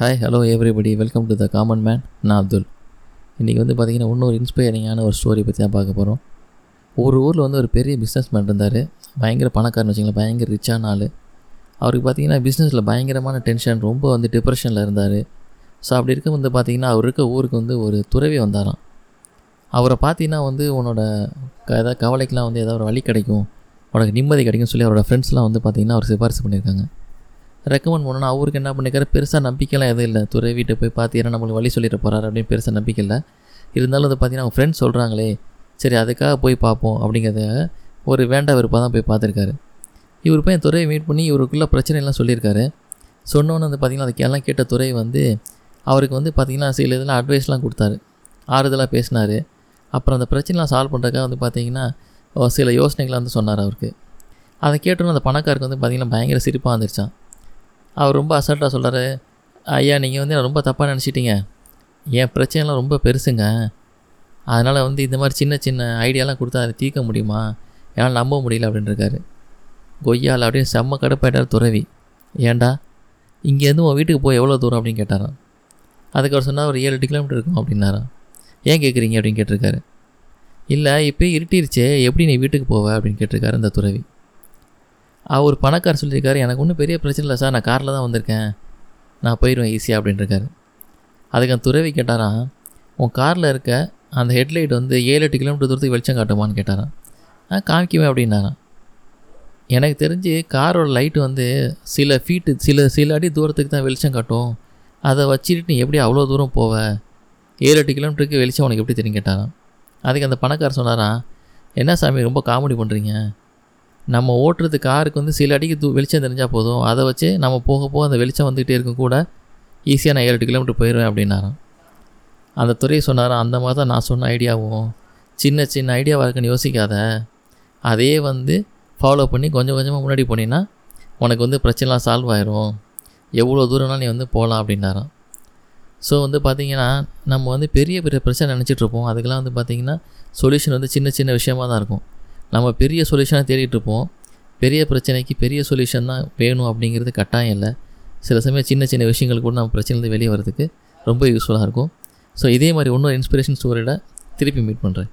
Hi hello everybody welcome to the common man நான் அப்துல். இன்றைக்கி வந்து பார்த்திங்கன்னா இன்னொரு இன்ஸ்பைரிங்கான ஒரு ஸ்டோரி பற்றி தான் பார்க்க போகிறோம் ஒரு ஊரில் வந்து ஒரு பெரிய பிஸ்னஸ் மேன் இருந்தார். பயங்கர பணக்காரன்னு வச்சுங்களேன் பயங்கர ரிச்சான ஆள். அவருக்கு பார்த்திங்கன்னா பிஸ்னஸில் பயங்கரமான டென்ஷன் ரொம்ப வந்து டிப்ரெஷனில் இருந்தார். ஸோ அப்படி இருக்க வந்து பார்த்திங்கன்னா அவர் இருக்க ஊருக்கு வந்து ஒரு துறவி வந்தாராம். அவரை பார்த்தீங்கன்னா வந்து உன்னோட ஏதாவது கவலைக்கெலாம் வந்து ஏதாவது ஒரு வழி கிடைக்கும் உனக்கு நிம்மதி கிடைக்கும்னு சொல்லி அவரோட ஃப்ரெண்ட்ஸ்லாம் வந்து பார்த்திங்கன்னா அவர் சிபாரிசு பண்ணியிருக்காங்க. ரெக்கமெண்ட் பண்ணணும் அவருக்கு என்ன பண்ணிக்கிறார் பெருசாக நம்பிக்கைலாம் எதுவும் இல்லை. துறை வீட்டை போய் பார்த்து ஏன்னா நம்மளுக்கு வழி சொல்லிட்டு போகிறாரு அப்படின்னு பெருசாக நம்பிக்கை இல்லை. இருந்தாலும் வந்து பார்த்தீங்கன்னா அவங்க ஃப்ரெண்ட்ஸ் சொல்கிறாங்களே சரி அதுக்காக போய் பார்ப்போம் அப்படிங்கிறத ஒரு வேண்டா விருப்பம் தான் போய் பார்த்துருக்காரு. இவர் போய் துறையை மீட் பண்ணி இவருக்குள்ளே பிரச்சனைலாம் சொல்லியிருக்காரு. சொன்னோன்னு வந்து பார்த்திங்கன்னா அதுக்கெல்லாம் கேட்ட துறை வந்து அவருக்கு வந்து பார்த்திங்கன்னா சில இதெல்லாம் அட்வைஸ்லாம் கொடுத்தாரு. ஆறுதலாக பேசினார். அப்புறம் அந்த பிரச்சனைலாம் சால்வ் பண்ணுறதுக்காக வந்து பார்த்திங்கன்னா சில யோசனைகளை வந்து சொன்னார் அவருக்கு. அதை கேட்டோன்னு அந்த பணக்காருக்கு வந்து பார்த்திங்கன்னா பயங்கர சிரிப்பாக வந்துருச்சான் அவர் ரொம்ப அசால்ட்டாக சொல்கிறாரு ஐயா நீங்கள் வந்து ரொம்ப தப்பாக நினச்சிட்டீங்க. என் பிரச்சனைலாம் ரொம்ப பெருசுங்க. அதனால் வந்து இந்த மாதிரி சின்ன சின்ன ஐடியாலாம் கொடுத்தா அதை தீர்க்க முடியுமா? என்னால் நம்ப முடியல அப்படின்னு கொய்யால் அப்படின்னு செம்ம கடுப்பாயிட்டார் துறவி. ஏன்டா? இங்கேருந்து உன் வீட்டுக்கு போய் எவ்வளோ தூரம்? அப்படின்னு கேட்டாராம். அதுக்கு அவர் சொன்னால் ஒரு ஏழு எட்டு கிலோமீட்டர் இருக்கும் அப்படின்னாராம். ஏன் கேட்குறீங்க அப்படின்னு கேட்டிருக்காரு. இல்லை இப்போ இருட்டிருச்சே. எப்படி நீ வீட்டுக்கு போவ? அப்படின்னு கேட்டிருக்காரு அந்த துறவி. அவர் பணக்கார் சொல்லியிருக்காரு எனக்கு ஒன்றும் பெரிய பிரச்சனை இல்லை சார் நான் காரில் தான் வந்திருக்கேன். நான் போயிடுவேன் ஈஸியாக அப்படின்ட்டுருக்காரு அதுக்கு அந்த துறவி கேட்டாராம் உன் காரில் இருக்க அந்த ஹெட்லைட் வந்து ஏழு எட்டு கிலோமீட்டர் தூரத்துக்கு வெளிச்சம் காட்டுமான்னு கேட்டாரான் ஆ காமிக்குவேன் அப்படின்னாரான் எனக்கு தெரிஞ்சு காரோட லைட்டு வந்து சில ஃபீட்டு சில சில அடி தூரத்துக்கு தான் வெளிச்சம் காட்டும். அதை வச்சுட்டு நீ எப்படி அவ்வளோ தூரம் போவ? ஏழு எட்டு கிலோமீட்டருக்கு வெளிச்சம் உனக்கு எப்படி தெரியும்? கேட்டாராம். அதுக்கு அந்த பணக்காரர் சொன்னாரான் என்ன சாமி ரொம்ப காமெடி பண்ணுறீங்க நம்ம ஓட்டுறது காருக்கு வந்து சில அடிக்கு தூ வெளிச்சம் தெரிஞ்சால் போதும். அதை வச்சு நம்ம போக போக அந்த வெளிச்சம் வந்துக்கிட்டே இருக்கும் கூட ஈஸியாக நான் ஏழு எட்டு கிலோமீட்டர் போயிடுவேன் அப்படின்னாராம். அந்த துறையை சொன்னார் அந்த மாதிரி தான் நான் சொன்ன ஐடியாவும். சின்ன சின்ன ஐடியாவாக இருக்குன்னு யோசிக்காத. அதே வந்து ஃபாலோ பண்ணி கொஞ்சம் கொஞ்சமாக முன்னாடி போனீங்கன்னா உனக்கு வந்து பிரச்சனைலாம் சால்வ் ஆயிரும். எவ்வளோ தூரம்னா நீ வந்து போகலாம் அப்படின்னாராம். ஸோ வந்து பார்த்திங்கன்னா நம்ம வந்து பெரிய பெரிய பிரச்சனை நினச்சிட்ருப்போம் அதுக்கெல்லாம் வந்து பார்த்திங்கன்னா சொல்யூஷன் வந்து சின்ன சின்ன விஷயமாக தான் இருக்கும். நம்ம பெரிய சொல்யூஷனை தேடிட்டு இருப்போம். பெரிய பிரச்சனைக்கு பெரிய சொல்யூஷன் தான் வேணும் அப்படிங்கிறது கட்டாயம் இல்லை. சில சமயம் சின்ன சின்ன விஷயங்கள் கூட நம்ம பிரச்சனையிலேருந்து வெளியே வரதுக்கு ரொம்ப யூஸ்ஃபுல்லாக இருக்கும். ஸோ இதே மாதிரி இன்னொரு இன்ஸ்பிரேஷன் ஸ்டோரியில் திருப்பி மீட் பண்ணுறேன்